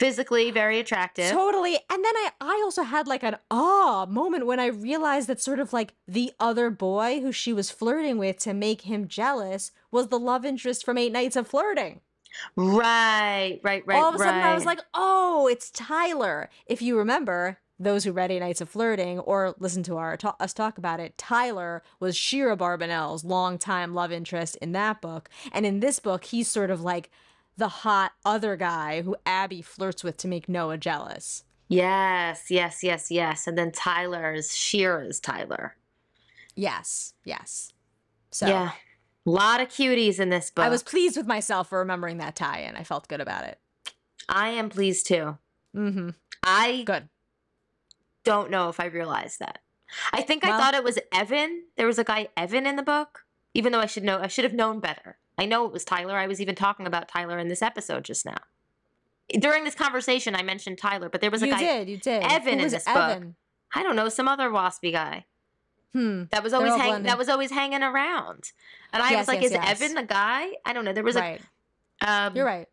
physically very attractive. Totally. And then I I also had like an ah moment when I realized that sort of like the other boy who she was flirting with to make him jealous was the love interest from Eight Nights of Flirting. right, right, right. All of a sudden I was like, "Oh, it's Tyler." If you remember, those who read Eight Nights of Flirting or listen to our ta- us talk about it, Tyler was Shira Barbanel's longtime love interest in that book, and in this book, he's sort of like the hot other guy who Abby flirts with to make Noah jealous. Yes, yes, yes, yes. And then Tyler's Shira's Tyler. Yes, yes. So Yeah. A lot of cuties in this book. I was pleased with myself for remembering that tie-in. I felt good about it. I am pleased too. Mm-hmm. I Good. don't know if I realized that. I think I thought it was Evan. There was a guy Evan in the book, even though I should know I should have known better. I know it was Tyler. I was even talking about Tyler in this episode just now. During this conversation, I mentioned Tyler, but there was a You guy. did, you did. Evan Who in this book. I don't know, some other waspy guy Hmm. that was always hang, that was always hanging around. And I Yes, was like, yes, is yes. Evan the guy? I don't know. There was right. a um, You're right.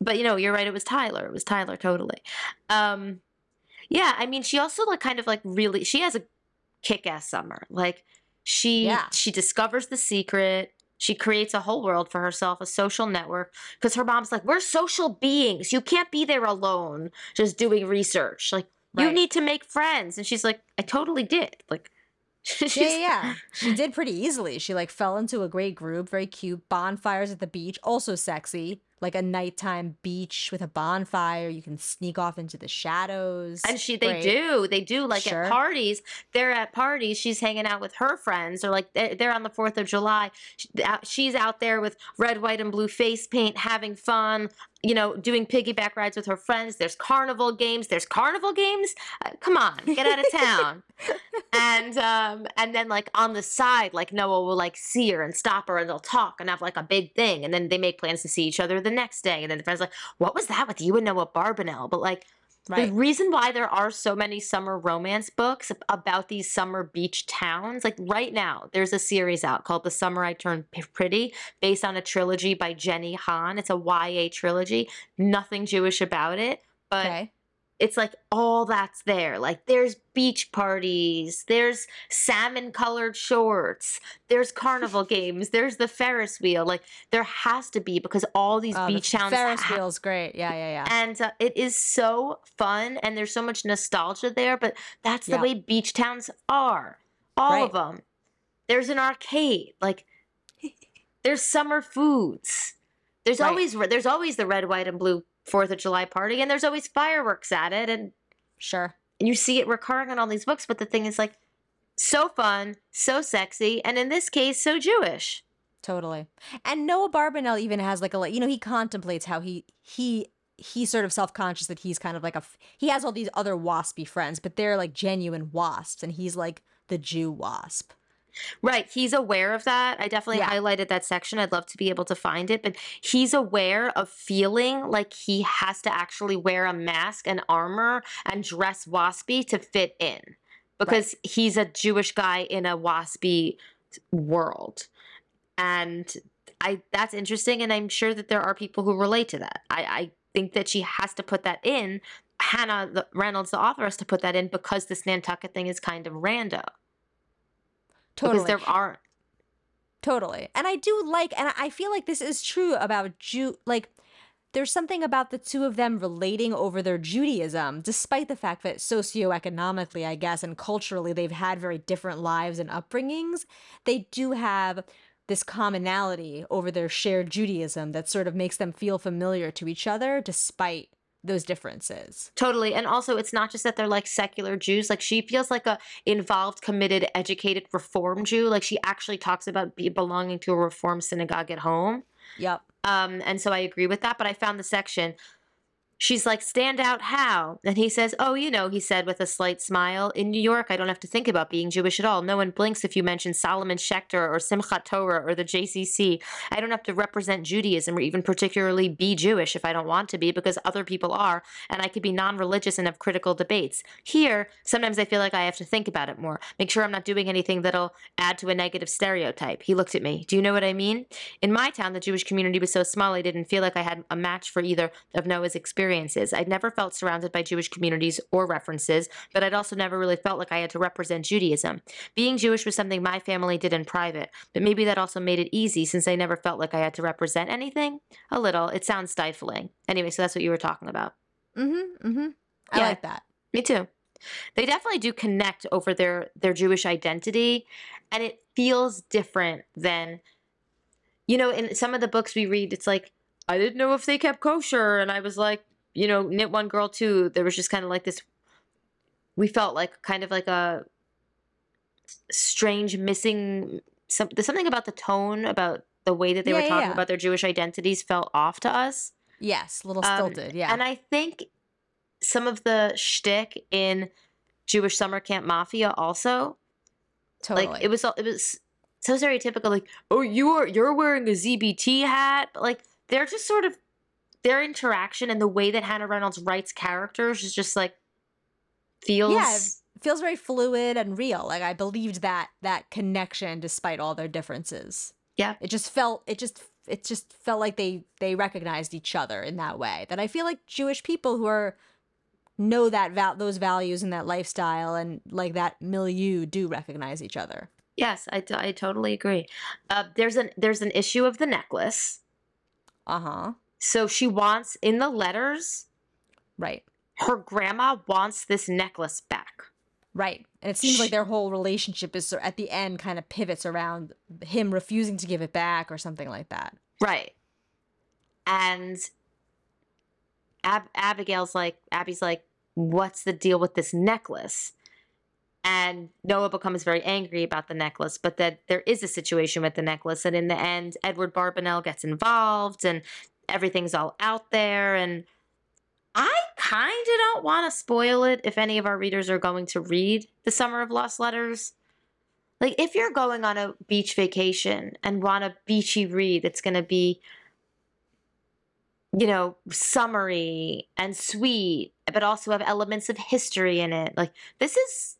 but you know you're right it was tyler it was tyler totally um yeah i mean she also like kind of like really she has a kick-ass summer like she Yeah. she discovers the secret She creates a whole world for herself, a social network, because her mom's like, We're social beings. You can't be there alone just doing research. Like, you need to make friends. And she's like, I totally did. Like, yeah, yeah. She did pretty easily. She like fell into a great group, very cute. Bonfires at the beach, also sexy. Like a nighttime beach with a bonfire. You can sneak off into the shadows. And she, they Great. do, they do. Like Sure. at parties, they're at parties. She's hanging out with her friends, or like they're, they're on the Fourth of July. She's out there with red, white, and blue face paint, having fun. You know, doing piggyback rides with her friends. There's carnival games. There's carnival games. Uh, come on, get out of town. and um, and then like on the side, like Noah will like see her and stop her, and they'll talk and have like a big thing, and then they make plans to see each other the next day. And then the friends like, what was that with you and Noah Barbanel? But like. Right. The reason why there are so many summer romance books about these summer beach towns, like right now, there's a series out called The Summer I Turned P- Pretty, based on a trilogy by Jenny Han. It's a YA trilogy, nothing Jewish about it, but okay. It's like all that's there. Like there's beach parties, there's salmon colored shorts, there's carnival games, there's the Ferris wheel. Like there has to be because all these Oh, the beach towns Ferris ha- wheel's great. Yeah, yeah, yeah. and uh, it is so fun and there's so much nostalgia there but that's the Yeah. way beach towns are all of them there's an arcade like there's summer foods there's Right. always there's always the red white and blue fourth of july party and there's always fireworks at it and, Sure. and you see it recurring in all these books but the thing is like so fun so sexy and in this case so jewish Totally. And Noah Barbanel even has like a you know he contemplates how he he he's sort of self-conscious that he's kind of like a he has all these other waspy friends but they're like genuine wasps and he's like the Jew wasp. Right. He's aware of that. I definitely Yeah. highlighted that section. I'd love to be able to find it, but he's aware of feeling like he has to actually wear a mask and armor and dress waspy to fit in because he's a Jewish guy in a waspy world. And I that's interesting and I'm sure that there are people who relate to that. I, I think that she has to put that in. Hannah the, Reynolds, the author, has to put that in because this Nantucket thing is kind of rando. Totally. Because there aren't Totally. And I do like, and I feel like this is true about Jew, like, there's something about the two of them relating over their Judaism, despite the fact that socioeconomically, I guess, and culturally, they've had very different lives and upbringings. They do have this commonality over their shared Judaism that sort of makes them feel familiar to each other, despite those differences. Totally. And also it's not just that they're like secular Jews. Like she feels like a involved, committed, educated reform Jew. Like she actually talks about be belonging to a reform synagogue at home. Yep. Um, and so I agree with that. But I found the section. She's like, stand out how? And he says, oh, you know, he said with a slight smile, in New York, I don't have to think about being Jewish at all. No one blinks if you mention Solomon Schechter or Simchat Torah or the JCC. I don't have to represent Judaism or even particularly be Jewish if I don't want to be because other people are, and I could be non religious and have critical debates. Here, sometimes I feel like I have to think about it more, make sure I'm not doing anything that'll add to a negative stereotype. He looked at me. Do you know what I mean? In my town, the Jewish community was so small I didn't feel like I had a match for either of Noah's experiences. I'd never felt surrounded by Jewish communities or references, but I'd also never really felt like I had to represent Judaism. Being Jewish was something my family did in private, but maybe that also made it easy since I never felt like I had to represent anything. A little. It sounds stifling. Anyway, so that's what you were talking about. Mm-hmm. Mm-hmm. I Yeah. like that. Me too. They definitely do connect over their their Jewish identity, and it feels different than, you know, in some of the books we read. It's like I didn't know if they kept kosher, and I was like, you know, knit one girl too. There was just kind of like this. We felt like kind of like a strange missing. Some there's something about the tone about the way that they Yeah, were talking yeah. about their Jewish identities felt off to us. Yes. Little Um, stilted. yeah. And I think some of the shtick in Jewish summer camp mafia also, totally. like it was it was so stereotypical. Like, oh, you are you're wearing a ZBT hat, but like they're just sort of their interaction and the way that Hannah Reynolds writes characters is just like feels Yeah, it feels very fluid and real. Like I believed that that connection despite all their differences. Yeah. It just felt it just it just felt like they they recognized each other in that way. That I feel like Jewish people who are know that val- those values and that lifestyle and like that milieu do recognize each other. Yes, I, t- I totally agree. Uh, there's an there's an issue of the necklace. Uh huh. So she wants in the letters, Right. her grandma wants this necklace back. Right. And it seems like their whole relationship is at the end kind of pivots around him refusing to give it back or something like that. Right. And Ab- Abigail's like, Abby's like, what's the deal with this necklace? And Noah becomes very angry about the necklace, but that there is a situation with the necklace. And in the end, Edward Barbanel gets involved and everything's all out there. And I kind of don't want to spoil it if any of our readers are going to read The Summer of Lost Letters. Like, if you're going on a beach vacation and want a beachy read that's going to be, you know, summery and sweet, but also have elements of history in it, like, this is.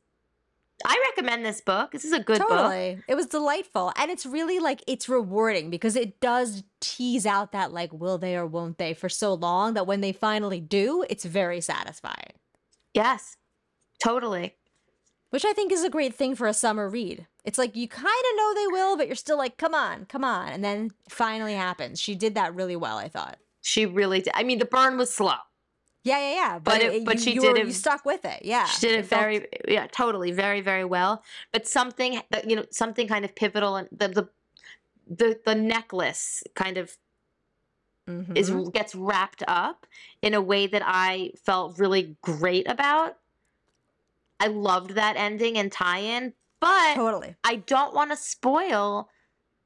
I recommend this book. This is a good book. totally. It was delightful. And it's really like it's rewarding because it does tease out that like will they or won't they for so long that when they finally do, it's very satisfying. Yes, totally. Which I think is a great thing for a summer read. It's like you kind of know they will, but you're still like, come on, come on. And then finally happens. She did that really well, I thought. She really did. I mean, the burn was slow. Yeah, yeah, yeah. But it- but you, she you did were- it- You stuck with it. Yeah. She did it, felt- very, yeah, totally, very, very well. But something, uh, you know, something kind of pivotal, and the the the, the necklace kind of is Mhm. gets wrapped up in a way that I felt really great about. I loved that ending and tie-in, but totally. I don't want to spoil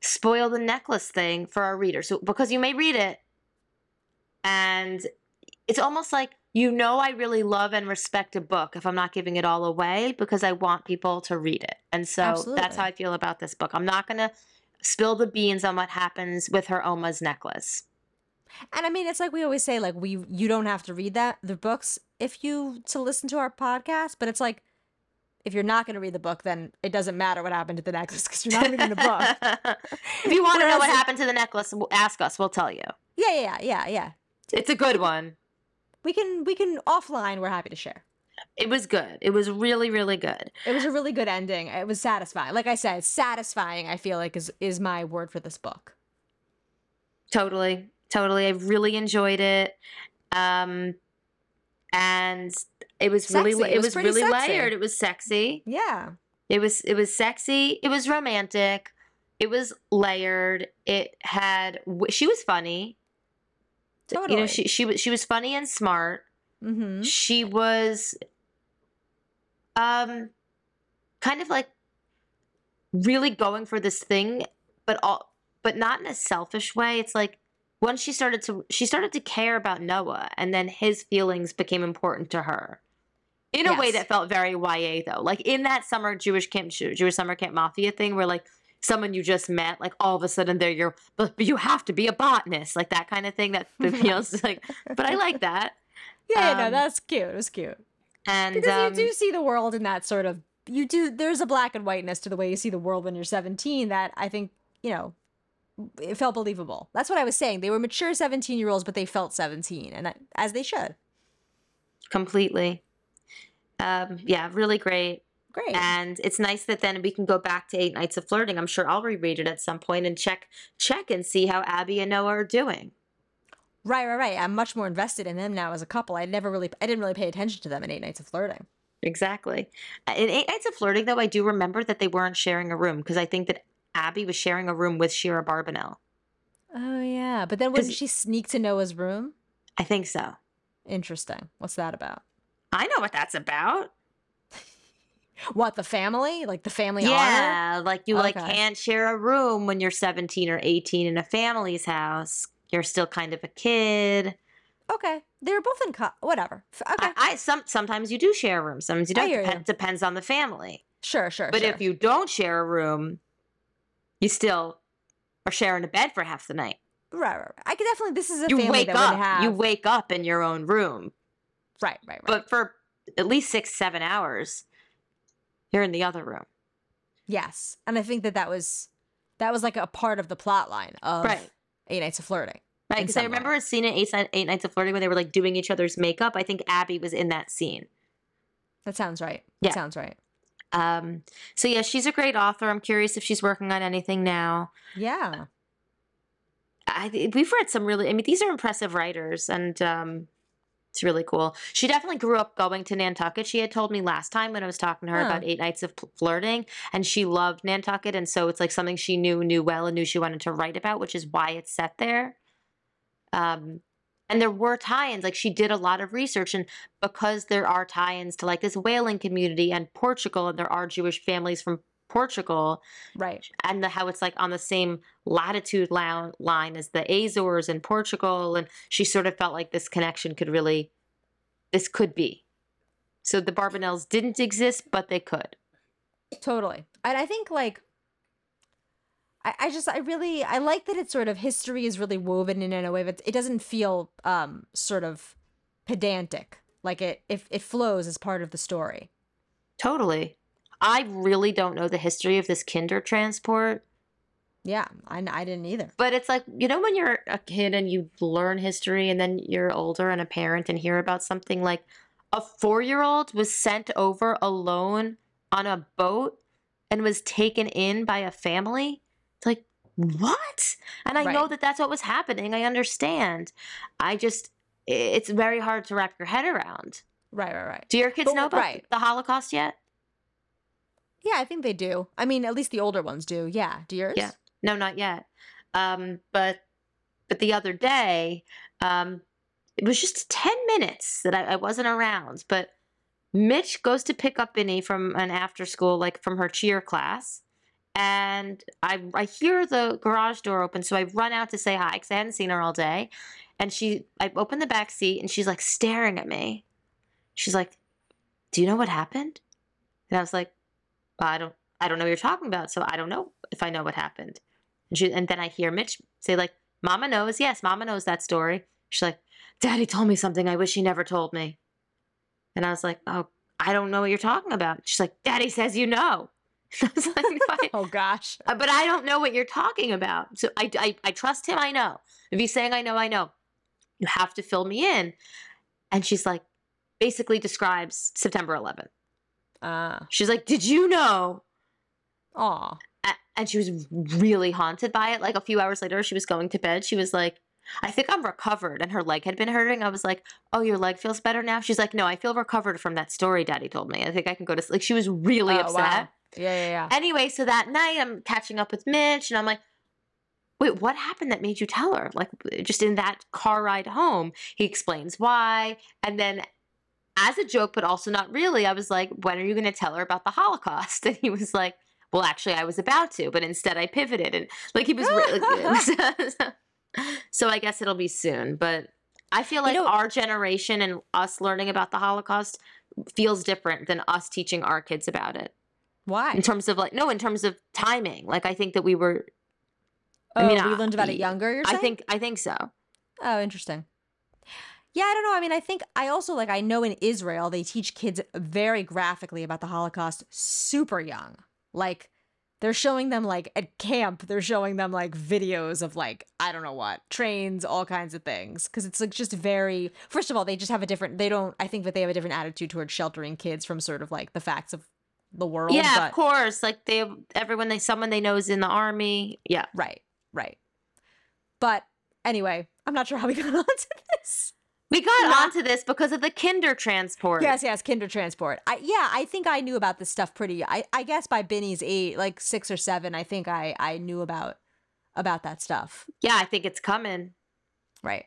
spoil the necklace thing for our readers. So because you may read it and it's almost like you know I really love and respect a book if I'm not giving it all away because I want people to read it. And so that's how I feel about this book. I'm not going to spill the beans on what happens with her Oma's necklace. And I mean, it's like we always say, like we you don't have to read that the books if you to listen to our podcast, but it's like if you're not going to read the book, then it doesn't matter what happened to the necklace because you're not reading the book. if you want to know what happened to the necklace, ask us. We'll tell you. Yeah, yeah, yeah, yeah, yeah. It's a good one. We can we can offline. We're happy to share. It was good. It was really, really good. It was a really good ending. It was satisfying. Like I said, satisfying. I feel like is is my word for this book. Totally. Totally. I really enjoyed it. Um and it was really It it was was really sexy. layered. It was sexy. Yeah. It was it was sexy. It was romantic. It was layered. It had she was funny. You know, she she was she was funny and smart. Mm-hmm. She was um kind of like really going for this thing but all but not in a selfish way. It's like once she started to she started to care about Noah and then his feelings became important to her. In a way that felt very YA though. Like in that summer Jewish camp Jewish summer camp mafia thing where like someone you just met like all of a sudden they're your but, but you have to be a botanist like that kind of thing that, feels like but I like that. Yeah, no, Um, that's cute. It was cute. And Because um, you do see the world in that sort of you do there's a black and whiteness to the way you see the world when you're 17 that I think, you know, it felt believable. That's what I was saying. They were mature 17 year olds, but they felt 17, and I, as they should. completely. Um, yeah, really great. Great. And it's nice that then we can go back to Eight Nights of Flirting. I'm sure I'll reread it at some point and check check and see how Abby and Noah are doing. right, right, right. I'm much more invested in them now as a couple. I never really, I didn't really pay attention to them in Eight Nights of Flirting. Exactly. Uh, In Eight Nights of Flirting, though, I do remember that they weren't sharing a room because I think that Abby was sharing a room with Shira Barbanel. Oh yeah, but then wouldn't she sneak to Noah's room? I think so. Interesting. What's that about? I know what that's about. What the family? Like the family honor? Yeah, like you like can't share a room when you're 17 or 18 in a family's house. You're still kind of a kid. Okay, they're both in co- whatever. Okay, I, I some sometimes you do share a room. Sometimes you don't. Depend, you. depends on the family. sure, sure. But sure. if you don't share a room, you still are sharing a bed for half the night. right, right, right. I could definitely. This is a You family wake that up. would have. You wake up in your own room, right, right, right. but for at least six, seven hours, you're in the other room. yes, and I think that that was that was like a part of the plot line of Right. Eight Nights of Flirting. Right, because I some way. remember a scene in Eight, Eight Nights of Flirting where they were like doing each other's makeup. I think Abby was in that scene. That sounds right. Yeah. That sounds right. Um, so yeah, she's a great author. I'm curious if she's working on anything now. Yeah. I, we've read some really. I mean, these are impressive writers, and um, it's really cool. She definitely grew up going to Nantucket. She had told me last time when I was talking to her about Eight Nights of Flirting, and she loved Nantucket, and so it's like something she knew knew well and knew she wanted to write about, which is why it's set there. Um, and there were tie-ins. Like she did a lot of research, and because there are tie-ins to like this whaling community and Portugal, and there are Jewish families from Portugal, Right. and the, how it's like on the same latitude lou- line as the Azores in Portugal, and she sort of felt like this connection could really, this could be. So the Barbanels didn't exist, but they could. Totally. And I think like I, I just I really I like that it's sort of history is really woven in in a way that it doesn't feel um sort of pedantic. Like it if it flows as part of the story. Totally. I really don't know the history of this Kindertransport, Yeah, I, I didn't either. but it's like, you know, when you're a kid and you learn history and then you're older and a parent and hear about something like a four year old was sent over alone on a boat and was taken in by a family. It's like, what? And I know that that's what was happening. I understand. I just, it's very hard to wrap your head around. Right, right, right. Do your kids But know about right. the Holocaust yet? Yeah, I think they do. I mean, at least the older ones do. Yeah. Do yours? Yeah. No, not yet. Um, but but the other day, um, it was just ten minutes that I, I wasn't around. But Mitch goes to pick up Binny from an after school, like from her cheer class, and I I hear the garage door open, so I run out to say hi because I hadn't seen her all day, and she I open the back seat and she's like staring at me. She's like, "Do you know what happened?" And I was like, I don't I don't know what you're talking about, so I don't know if I know what happened. And she and then I hear Mitch say like, "Mama knows. Yes, Mama knows that story." She's like, "Daddy told me something I wish he never told me." And I was like, "Oh, I don't know what you're talking about." She's like, "Daddy says you know." I was like, Oh gosh. Uh, but I don't know what you're talking about. So I, I, I trust him. I know. If he's saying I know, I know. You have to fill me in. And she's like, basically describes September 11th. Uh She's like, did you know aw. and she was really haunted by it. Like a few hours later, she was going to bed. She was like, I think I'm recovered. And her leg had been hurting. I was like, Oh, your leg feels better now? She's like, No, I feel recovered from that story daddy told me. I think I can go to sleep. Like, she was really Oh, upset. wow. Yeah, yeah, yeah. Anyway, so that night I'm catching up with Mitch and I'm like, Wait, what happened that made you tell her? Like, just in that car ride home, he explains why. And then, as a joke, but also not really, I was like, When are you going to tell her about the Holocaust? And he was like, Well, actually, I was about to, but instead I pivoted. And like, he was really. so I guess it'll be soon. But I feel like know- our generation and us learning about the Holocaust feels different than us teaching our kids about it Why? in terms of like no in terms of timing like i think that we were Oh, I mean, we I- learned about it younger, you're i think i think so Oh, interesting. Yeah, I don't know. I mean, I think I also like I know in Israel they teach kids very graphically about the Holocaust super young. Like they're showing them like at camp, they're showing them like videos of like I don't know what, trains, all kinds of things cuz it's like just very First of all, they just have a different they don't I think that they have a different attitude towards sheltering kids from sort of like the facts of the world, yeah but of course like they everyone they someone they know is in the army yeah right, right. But anyway, I'm not sure how we got onto this. We got Yeah. onto this because of the Kindertransport Yes, yes, Kindertransport. I yeah, I think I knew about this stuff pretty. I I guess by Binny's eight, like six or seven, I think I I knew about about that stuff. yeah i think it's coming Right.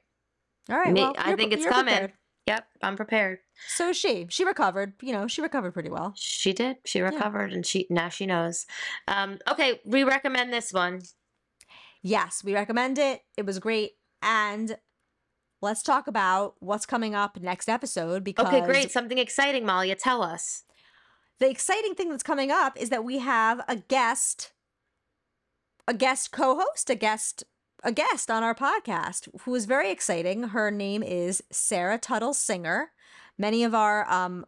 All right. Me- well, I think it's coming. prepared. yep i'm prepared So she she recovered. You know, she recovered pretty well. she did she recovered and she now she knows um okay we recommend this one Yes, we recommend it. It was great, and let's talk about what's coming up next episode because okay great. Something exciting Malya. Tell us. The exciting thing that's coming up is that we have a guest a guest co-host a guest a guest on our podcast who is very exciting. Her name is Sarah Tuttle-Singer. Many of our um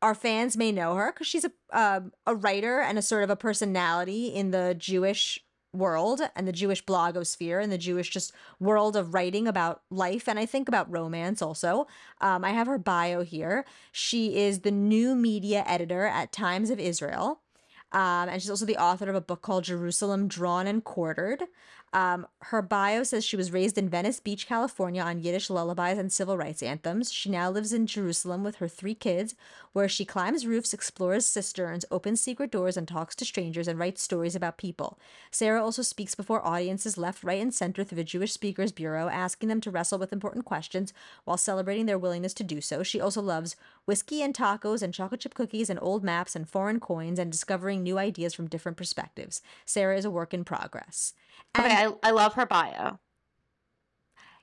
our fans may know her because she's a um a writer and a sort of a personality in the jewish world and the Jewish blogosphere and the Jewish just world of writing about life and I think about romance also. Um, I have her bio here. She is the new media editor at Times of Israel. Um, and she's also the author of a book called Jerusalem Drawn and Quartered. Um, her bio says she was raised in Venice Beach, California, on Yiddish lullabies and civil rights anthems. She now lives in Jerusalem with her three kids, where she climbs roofs, explores cisterns, opens secret doors, and talks to strangers and writes stories about people. Sarah also speaks before audiences left, right, and center through the Jewish Speakers Bureau, asking them to wrestle with important questions while celebrating their willingness to do so. She also loves whiskey and tacos and chocolate chip cookies and old maps and foreign coins and discovering new ideas from different perspectives. Sarah is a work in progress. And Okay, I, I love her bio.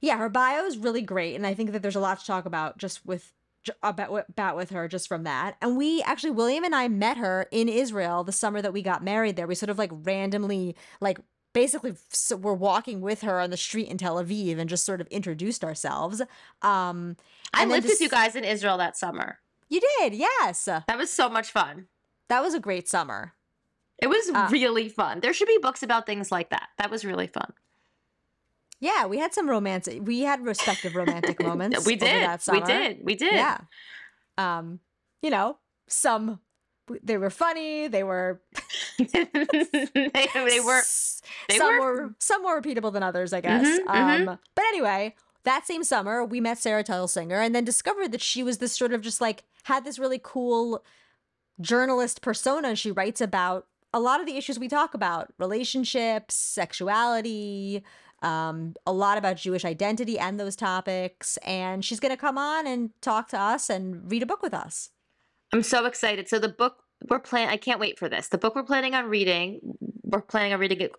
yeah, her bio is really great, and I think that there's a lot to talk about just with j- about about with her just from that. And we actually, William and I met her in Israel the summer that we got married there. We sort of like randomly, like basically, we're walking with her on the street in Tel Aviv and just sort of introduced ourselves. Um, I lived with you guys in Israel that summer. You did, yes. That was so much fun. That was a great summer. It was Ah. really fun. There should be books about things like that. That was really fun. Yeah, we had some romantic. We had respective romantic moments. we did. That We did. We did. Yeah. Um, you know, some they were funny. They were they, they were. they some were- were, some more repeatable than others, I guess. Mhm, mhm. Um, but anyway, that same summer we met Sarah Singer and then discovered that she was this sort of just like had this really cool journalist persona. She writes about a lot of the issues we talk about: relationships, sexuality. Um, a lot about Jewish identity and those topics. And she's going to come on and talk to us and read a book with us. I'm so excited. So the book we're planning. I can't wait for this. The book we're planning on reading. We're planning on reading it.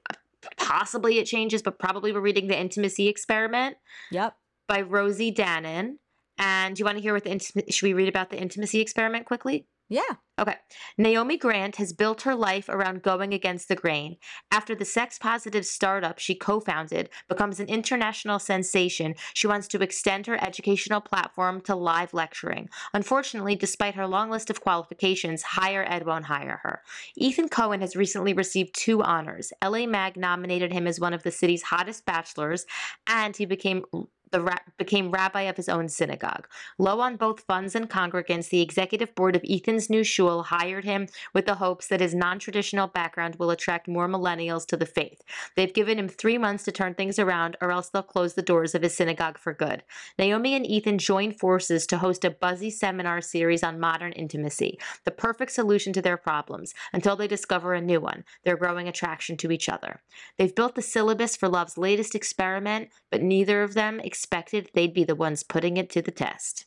Possibly it changes, but probably we're reading the Intimacy Experiment Yep. by Rosie Danan. And do you want to hear what the intim- should we read about the Intimacy Experiment quickly? Yeah. Okay. Naomi Grant has built her life around going against the grain. After the sex positive startup she co founded becomes an international sensation, she wants to extend her educational platform to live lecturing. Unfortunately, despite her long list of qualifications, higher ed won't hire her. Ethan Cohen has recently received two honors. LA Mag nominated him as one of the city's hottest bachelors, and he became the ra- became rabbi of his own synagogue. Low on both funds and congregants, the executive board of Ethan's new shul hired him with the hopes that his non-traditional background will attract more millennials to the faith. They've given him three months to turn things around, or else they'll close the doors of his synagogue for good. Naomi and Ethan joined forces to host a buzzy seminar series on modern intimacy, the perfect solution to their problems, until they discover a new one, their growing attraction to each other. They've built the syllabus for love's latest experiment, but neither of them expected they'd be the ones putting it to the test.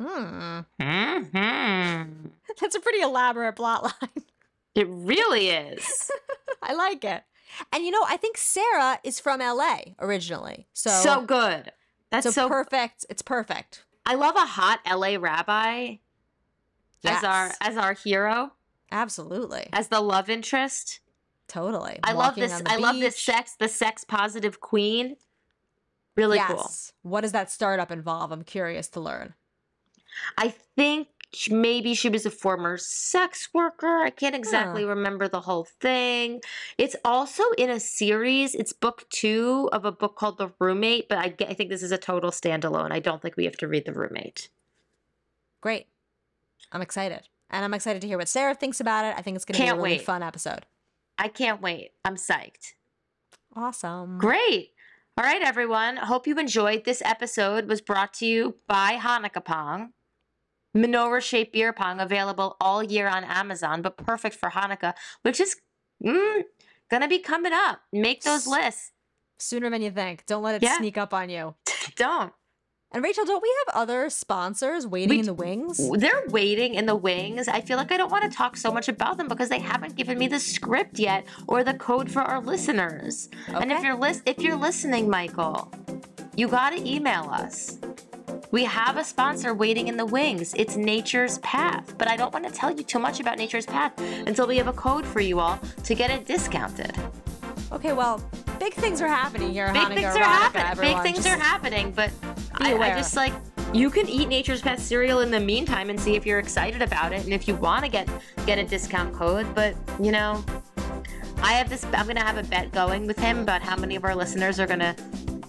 Hmm. hmm That's a pretty elaborate plot line. It really is. I like it. And you know, I think Sarah is from LA originally. So, So, good. That's so, so, perfect. It's perfect. I love a hot LA rabbi as our as our hero, Absolutely. as the love interest. Totally. I love this. I love this sex. The sex positive queen. Really cool. What does that startup involve? I'm curious to learn. I think maybe she was a former sex worker. I can't exactly remember the whole thing. It's also in a series. It's book two of a book called The Roommate, but I, I think this is a total standalone. I don't think we have to read The Roommate. Great. I'm excited. And I'm excited to hear what Sarah thinks about it. I think it's going to be a really wait. fun episode. I can't wait. I'm psyched. Awesome. Great. All right, everyone. Hope you enjoyed. This episode was brought to you by Hanukkah Pong. Menorah shaped beer pong available all year on Amazon, but perfect for Hanukkah, which is mm, gonna be coming up. Make those lists. Sooner than you think. Don't let it Yeah. sneak up on you. Don't. And Raizel, don't we have other sponsors waiting We in the wings? They're waiting in the wings. I feel like I don't want to talk so much about them because they haven't given me the script yet or the code for our listeners. And if you're lis- if you're listening, Michael, you got to email us. We have a sponsor waiting in the wings. It's Nature's Path, but I don't want to tell you too much about Nature's Path until we have a code for you all to get it discounted. Okay, well, big things are happening here. Big Hanukkah things are happening. Big things Just- are happening, but be I, I just like you can eat Nature's Path cereal in the meantime and see if you're excited about it and if you want to get get a discount code. But you know, I have this. I'm gonna have a bet going with him about how many of our listeners are gonna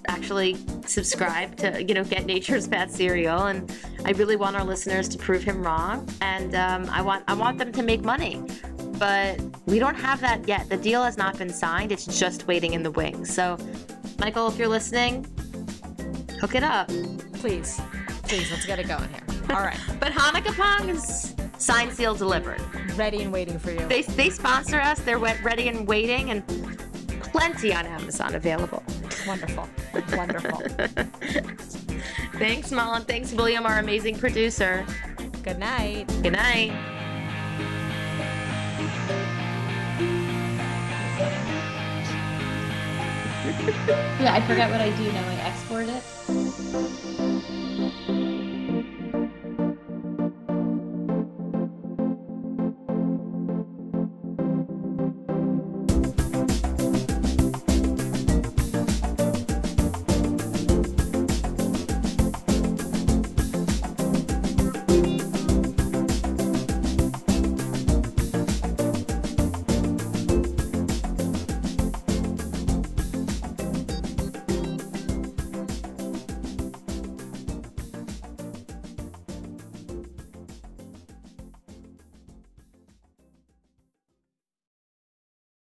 actually subscribe to you know get Nature's Path cereal and i really want our listeners to prove him wrong and um, i want i want them to make money but we don't have that yet the deal has not been signed it's just waiting in the wings so michael if you're listening hook it up Please, please, let's get it going here. All right, but hanukkah pong is signed seal delivered ready and waiting for you. they, they sponsor us they're ready and waiting and plenty on amazon available Wonderful, wonderful. thanks Mullen. thanks william our amazing producer Good night. good night Yeah, I forget what I do now. I export it. Thank you.